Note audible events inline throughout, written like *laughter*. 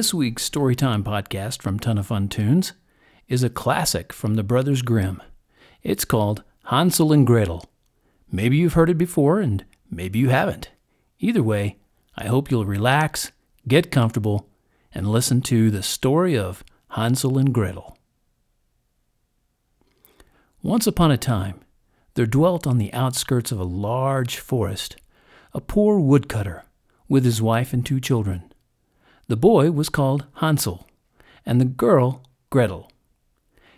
This week's Storytime podcast from Ton-O-Fun Tunes is a classic from the Brothers Grimm. It's called Hansel and Gretel. Maybe you've heard it before, and maybe you haven't. Either way, I hope you'll relax, get comfortable, and listen to the story of Hansel and Gretel. Once upon a time, there dwelt on the outskirts of a large forest a poor woodcutter with his wife and two children. The boy was called Hansel, and the girl Gretel.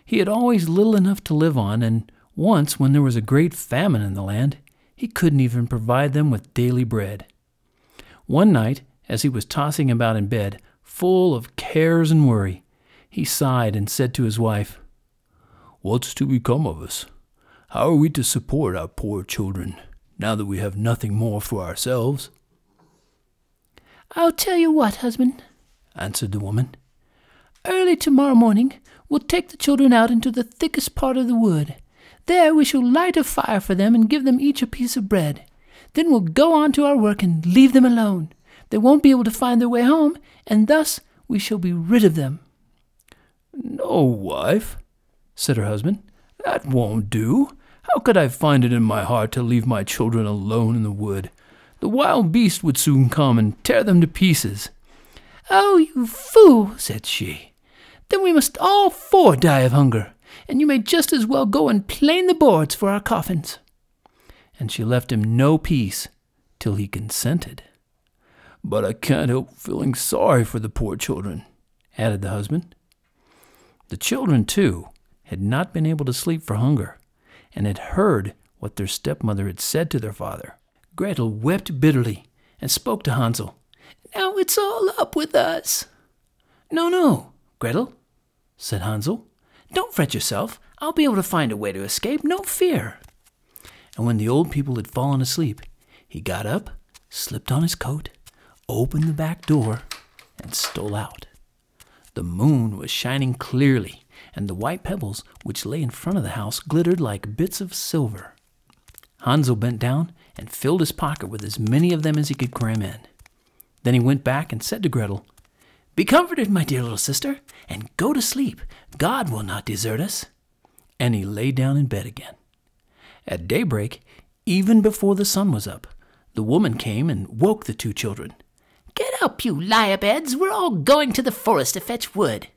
He had always little enough to live on, and once, when there was a great famine in the land, he couldn't even provide them with daily bread. One night, as he was tossing about in bed, full of cares and worry, he sighed and said to his wife, What's to become of us? How are we to support our poor children, now that we have nothing more for ourselves? I'll tell you what, husband, answered the woman. Early tomorrow morning we'll take the children out into the thickest part of the wood. There we shall light a fire for them and give them each a piece of bread. Then we'll go on to our work and leave them alone. They won't be able to find their way home, and thus we shall be rid of them. No, wife, said her husband, that won't do. How could I find it in my heart to leave my children alone in the wood? The wild beast would soon come and tear them to pieces. Oh, you fool, said she. Then we must all four die of hunger, and you may just as well go and plane the boards for our coffins. And she left him no peace till he consented. But I can't help feeling sorry for the poor children, added the husband. The children, too, had not been able to sleep for hunger, and had heard what their stepmother had said to their father. Gretel wept bitterly and spoke to Hansel. Now it's all up with us. No, no, Gretel, said Hansel. Don't fret yourself. I'll be able to find a way to escape, no fear. And when the old people had fallen asleep, he got up, slipped on his coat, opened the back door, and stole out. The moon was shining clearly, and the white pebbles which lay in front of the house glittered like bits of silver. Hansel bent down and filled his pocket with as many of them as he could cram in. Then he went back and said to Gretel, Be comforted, my dear little sister, and go to sleep. God will not desert us. And he lay down in bed again. At daybreak, even before the sun was up, the woman came and woke the two children. Get up, you lie beds. We're all going to the forest to fetch wood.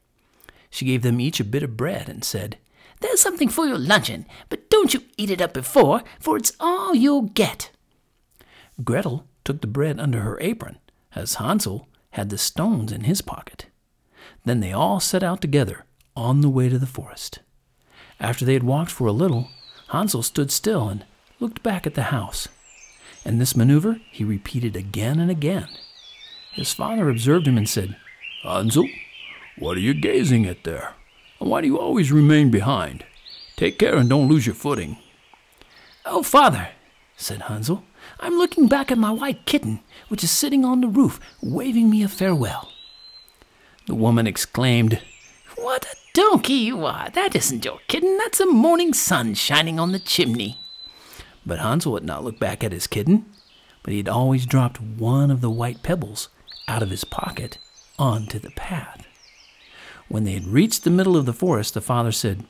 She gave them each a bit of bread and said, There's something for your luncheon, but don't you eat it up before, for it's all you'll get. Gretel took the bread under her apron, as Hansel had the stones in his pocket. Then they all set out together on the way to the forest. After they had walked for a little, Hansel stood still and looked back at the house. And this maneuver he repeated again and again. His father observed him and said, Hansel, what are you gazing at there? Why do you always remain behind? Take care and don't lose your footing. Oh, father, said Hansel, I'm looking back at my white kitten, which is sitting on the roof, waving me a farewell. The woman exclaimed, What a donkey you are! That isn't your kitten, that's a morning sun shining on the chimney. But Hansel had not looked back at his kitten, but he had always dropped one of the white pebbles out of his pocket onto the path. When they had reached the middle of the forest, the father said,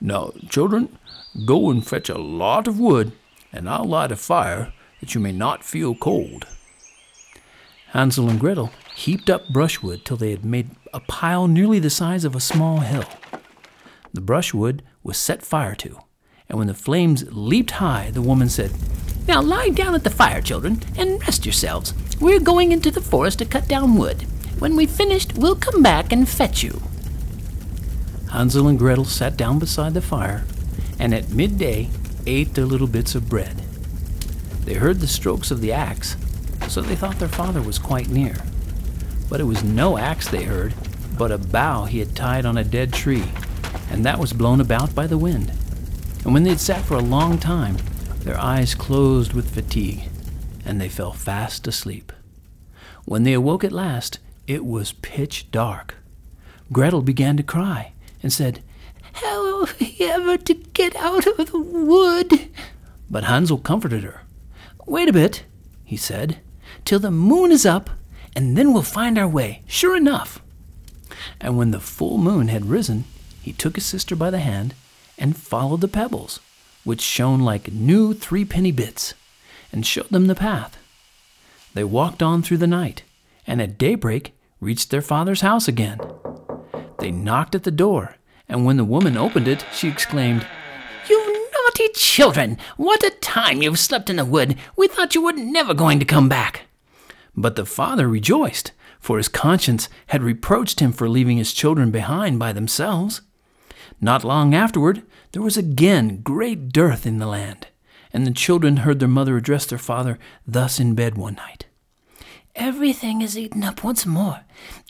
Now, children, go and fetch a lot of wood, and I'll light a fire that you may not feel cold. Hansel and Gretel heaped up brushwood till they had made a pile nearly the size of a small hill. The brushwood was set fire to, and when the flames leaped high, the woman said, Now lie down at the fire, children, and rest yourselves. We're going into the forest to cut down wood. When we've finished, we'll come back and fetch you. Hansel and Gretel sat down beside the fire, and at midday ate their little bits of bread. They heard the strokes of the axe, so they thought their father was quite near. But it was no axe they heard, but a bough he had tied on a dead tree, and that was blown about by the wind. And when they had sat for a long time, their eyes closed with fatigue, and they fell fast asleep. When they awoke at last, it was pitch dark. Gretel began to cry and said, How are we ever to get out of the wood? But Hansel comforted her. Wait a bit, he said, till the moon is up, and then we'll find our way, sure enough. And when the full moon had risen, he took his sister by the hand and followed the pebbles, which shone like new threepenny bits, and showed them the path. They walked on through the night, and at daybreak reached their father's house again. They knocked at the door, and when the woman opened it, she exclaimed, You naughty children! What a time you've slept in the wood! We thought you were never going to come back. But the father rejoiced, for his conscience had reproached him for leaving his children behind by themselves. Not long afterward, there was again great dearth in the land, and the children heard their mother address their father thus in bed one night. Everything is eaten up once more.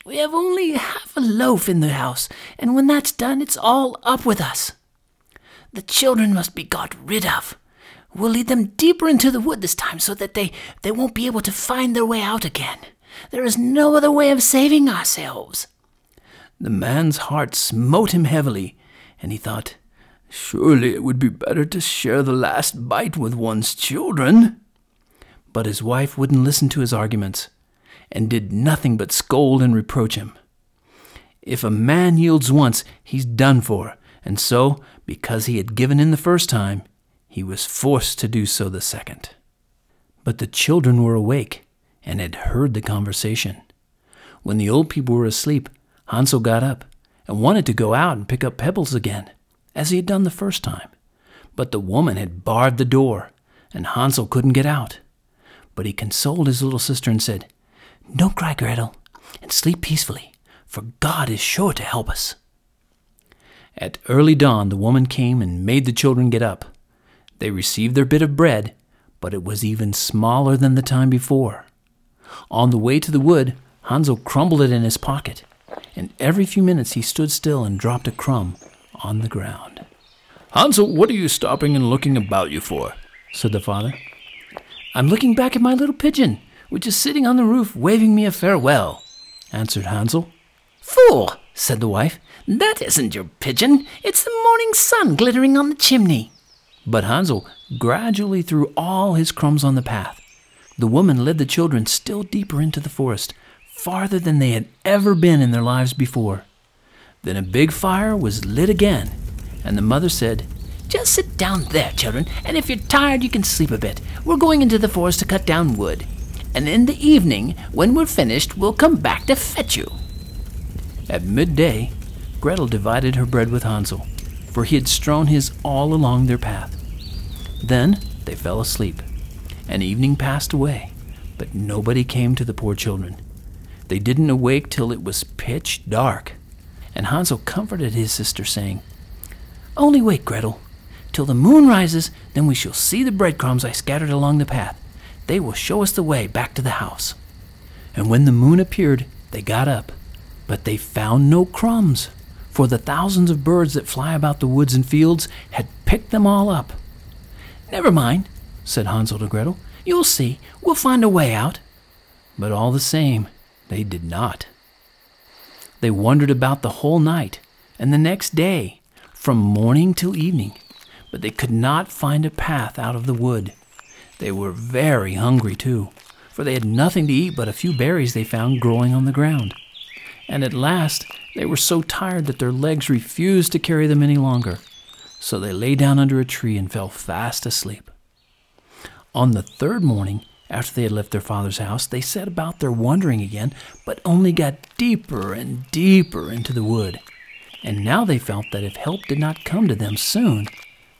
We have only half a loaf in the house, and when that's done, it's all up with us. The children must be got rid of. We'll lead them deeper into the wood this time so that they, they won't be able to find their way out again. There is no other way of saving ourselves. The man's heart smote him heavily, and he thought, Surely it would be better to share the last bite with one's children. But his wife wouldn't listen to his arguments, and did nothing but scold and reproach him. If a man yields once, he's done for, and so, because he had given in the first time, he was forced to do so the second. But the children were awake and had heard the conversation. When the old people were asleep, Hansel got up and wanted to go out and pick up pebbles again, as he had done the first time. But the woman had barred the door, and Hansel couldn't get out. But he consoled his little sister and said, Don't cry, Gretel, and sleep peacefully, for God is sure to help us. At early dawn, the woman came and made the children get up. They received their bit of bread, but it was even smaller than the time before. On the way to the wood, Hansel crumbled it in his pocket, and every few minutes he stood still and dropped a crumb on the ground. Hansel, what are you stopping and looking about you for? said the father. I'm looking back at my little pigeon, which is sitting on the roof waving me a farewell, answered Hansel. Fool, said the wife, that isn't your pigeon. It's the morning sun glittering on the chimney. But Hansel gradually threw all his crumbs on the path. The woman led the children still deeper into the forest, farther than they had ever been in their lives before. Then a big fire was lit again, and the mother said, Just sit down there, children, and if you're tired, you can sleep a bit. We're going into the forest to cut down wood. And in the evening, when we're finished, we'll come back to fetch you. At midday, Gretel divided her bread with Hansel, for he had strewn his all along their path. Then they fell asleep, and evening passed away, but nobody came to the poor children. They didn't awake till it was pitch dark, and Hansel comforted his sister, saying, Only wait, Gretel, till the moon rises, then we shall see the breadcrumbs I scattered along the path. They will show us the way back to the house. And when the moon appeared, they got up, but they found no crumbs, for the thousands of birds that fly about the woods and fields had picked them all up. Never mind, said Hansel to Gretel. You'll see, we'll find a way out. But all the same, they did not. They wandered about the whole night and the next day, from morning till evening, but they could not find a path out of the wood. They were very hungry, too, for they had nothing to eat but a few berries they found growing on the ground. And at last they were so tired that their legs refused to carry them any longer, so they lay down under a tree and fell fast asleep. On the third morning, after they had left their father's house, they set about their wandering again, but only got deeper and deeper into the wood. And now they felt that if help did not come to them soon,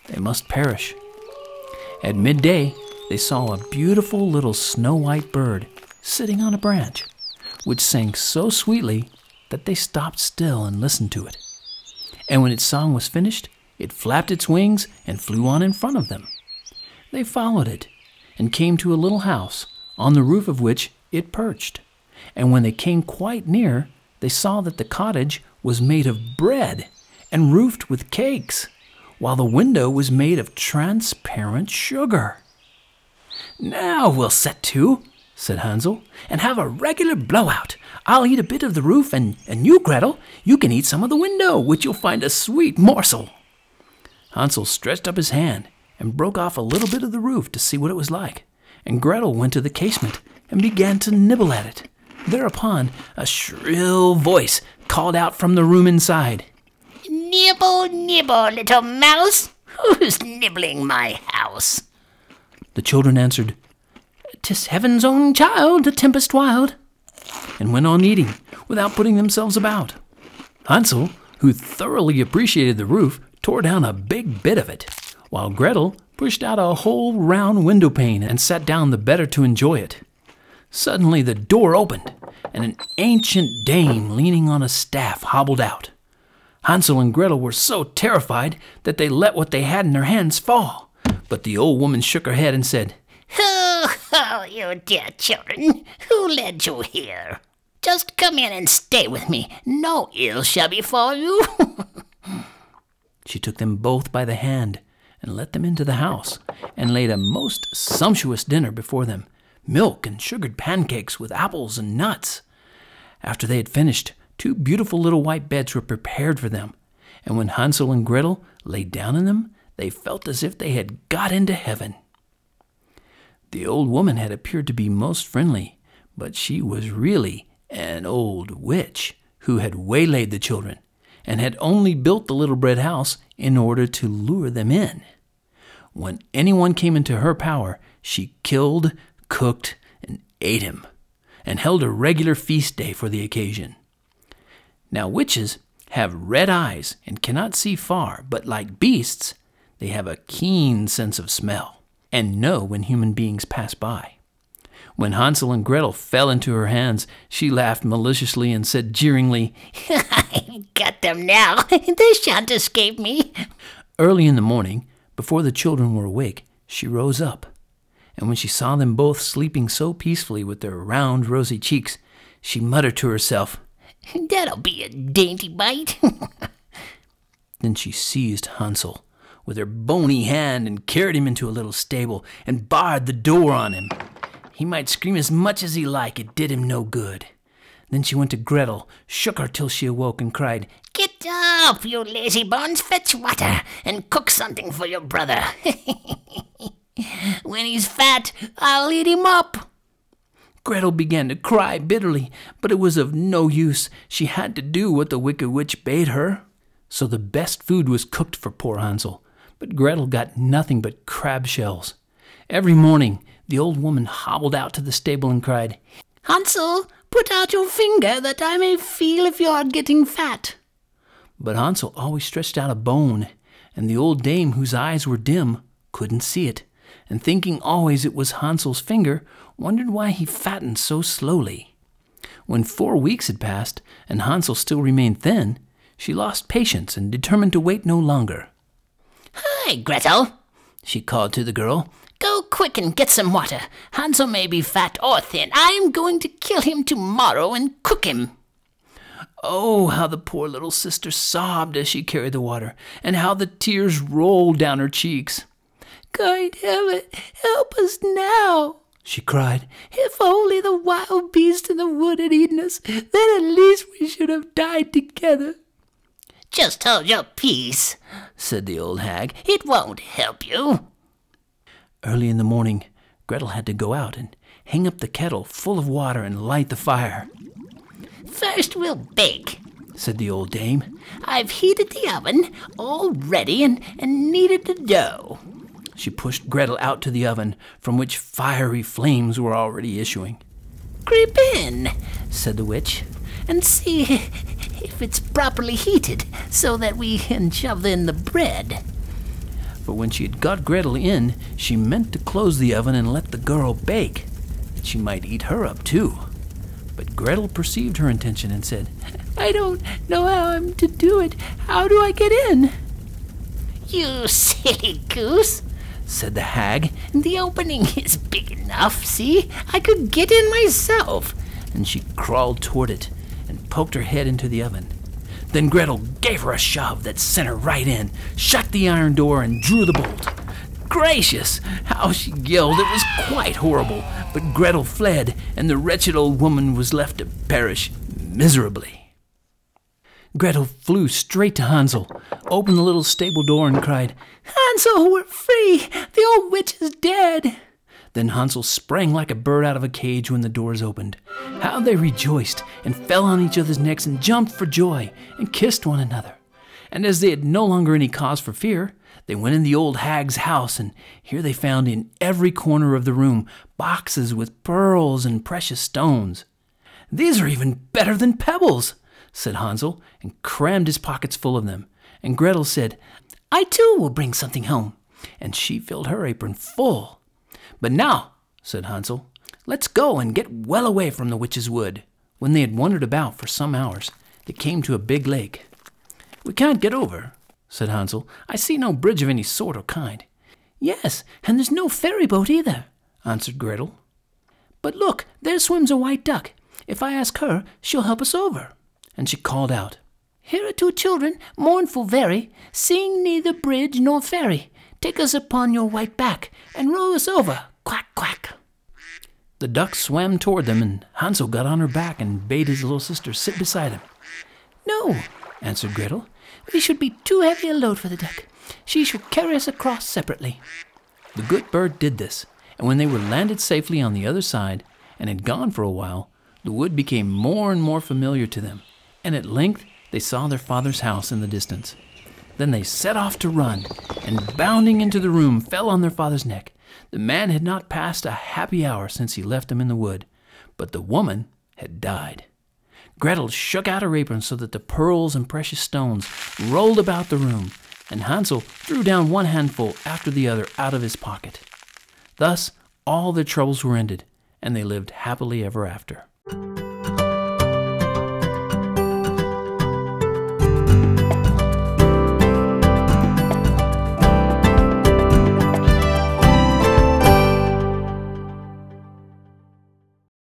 they must perish. At midday, they saw a beautiful little snow white bird sitting on a branch, which sang so sweetly that they stopped still and listened to it. And when its song was finished, it flapped its wings and flew on in front of them. They followed it and came to a little house, on the roof of which it perched. And when they came quite near, they saw that the cottage was made of bread and roofed with cakes, while the window was made of transparent sugar. Now we'll set to, said Hansel, and have a regular blowout. I'll eat a bit of the roof, and, and you, Gretel, you can eat some of the window, which you'll find a sweet morsel. Hansel stretched up his hand and broke off a little bit of the roof to see what it was like, and Gretel went to the casement and began to nibble at it. Thereupon, a shrill voice called out from the room inside. Nibble, nibble, little mouse. Who's nibbling my house? The children answered, "'Tis heaven's own child, the tempest wild," and went on eating without putting themselves about. Hansel, who thoroughly appreciated the roof, tore down a big bit of it, while Gretel pushed out a whole round window pane and sat down the better to enjoy it. Suddenly the door opened, and an ancient dame leaning on a staff hobbled out. Hansel and Gretel were so terrified that they let what they had in their hands fall. But the old woman shook her head and said, Oh, oh, you dear children, who led you here? Just come in and stay with me. No ill shall befall you. *laughs* She took them both by the hand and let them into the house, and laid a most sumptuous dinner before them milk and sugared pancakes with apples and nuts. After they had finished, two beautiful little white beds were prepared for them, and when Hansel and Gretel lay down in them, they felt as if they had got into heaven. The old woman had appeared to be most friendly, but she was really an old witch who had waylaid the children and had only built the little bread house in order to lure them in. When anyone came into her power, she killed, cooked, and ate him, and held a regular feast day for the occasion. Now, witches have red eyes and cannot see far, but like beasts, they have a keen sense of smell and know when human beings pass by. When Hansel and Gretel fell into her hands, she laughed maliciously and said jeeringly, I've *laughs* got them now. *laughs* they shan't escape me. Early in the morning, before the children were awake, she rose up, and when she saw them both sleeping so peacefully with their round, rosy cheeks, she muttered to herself, That'll be a dainty bite. *laughs* then she seized Hansel with her bony hand and carried him into a little stable and barred the door on him. He might scream as much as he liked, it did him no good. Then she went to Gretel, shook her till she awoke, and cried, Get up, you lazy bones, fetch water and cook something for your brother. *laughs* when he's fat, I'll eat him up. Gretel began to cry bitterly, but it was of no use. She had to do what the wicked witch bade her. So the best food was cooked for poor Hansel, but Gretel got nothing but crab shells. Every morning the old woman hobbled out to the stable and cried, Hansel, put out your finger that I may feel if you are getting fat. But Hansel always stretched out a bone, and the old dame, whose eyes were dim, couldn't see it, and thinking always it was Hansel's finger, wondered why he fattened so slowly. When four weeks had passed, and Hansel still remained thin, she lost patience and determined to wait no longer. Hi, Gretel, she called to the girl. Go quick and get some water. Hansel may be fat or thin. I am going to kill him tomorrow and cook him. Oh, how the poor little sister sobbed as she carried the water, and how the tears rolled down her cheeks. Kind heaven, help us now, she cried. If only the wild beasts in the wood had eaten us, then at least we should have died together. Just hold your peace, said the old hag. It won't help you. Early in the morning, Gretel had to go out and hang up the kettle full of water and light the fire. First we'll bake, said the old dame. I've heated the oven, all ready, and, and kneaded the dough. She pushed Gretel out to the oven, from which fiery flames were already issuing. Creep in, said the witch, and see if it's properly heated so that we can shove in the bread but when she had got Gretel in, she meant to close the oven and let the girl bake, that she might eat her up too. But Gretel perceived her intention and said, I don't know how I'm to do it. How do I get in? You silly goose, said the hag. The opening is big enough, see? I could get in myself. And she crawled toward it and poked her head into the oven. Then Gretel gave her a shove that sent her right in, shut the iron door, and drew the bolt. Gracious! How she yelled! It was quite horrible. But Gretel fled, and the wretched old woman was left to perish miserably. Gretel flew straight to Hansel, opened the little stable door, and cried, Hansel, we're free! The old witch is dead! Then Hansel sprang like a bird out of a cage when the doors opened. How they rejoiced and fell on each other's necks and jumped for joy and kissed one another. And as they had no longer any cause for fear, they went in the old hag's house, and here they found in every corner of the room boxes with pearls and precious stones. These are even better than pebbles, said Hansel, and crammed his pockets full of them. And Gretel said, I too will bring something home. And she filled her apron full. But now, said Hansel, let's go and get well away from the witch's wood. When they had wandered about for some hours, they came to a big lake. We can't get over, said Hansel. I see no bridge of any sort or kind. Yes, and there's no ferry boat either, answered Gretel. But look, there swims a white duck. If I ask her, she'll help us over. And she called out, Here are two children, mournful very, seeing neither bridge nor ferry. Take us upon your white back, and row us over. Quack, quack. The duck swam toward them, and Hansel got on her back and bade his little sister sit beside him. No, answered Gretel. We should be too heavy a load for the duck. She should carry us across separately. The good bird did this, and when they were landed safely on the other side and had gone for a while, the wood became more and more familiar to them, and at length they saw their father's house in the distance. Then they set off to run, and bounding into the room, fell on their father's neck. The man had not passed a happy hour since he left them in the wood, but the woman had died. Gretel shook out her apron so that the pearls and precious stones rolled about the room, and Hansel threw down one handful after the other out of his pocket. Thus all their troubles were ended, and they lived happily ever after.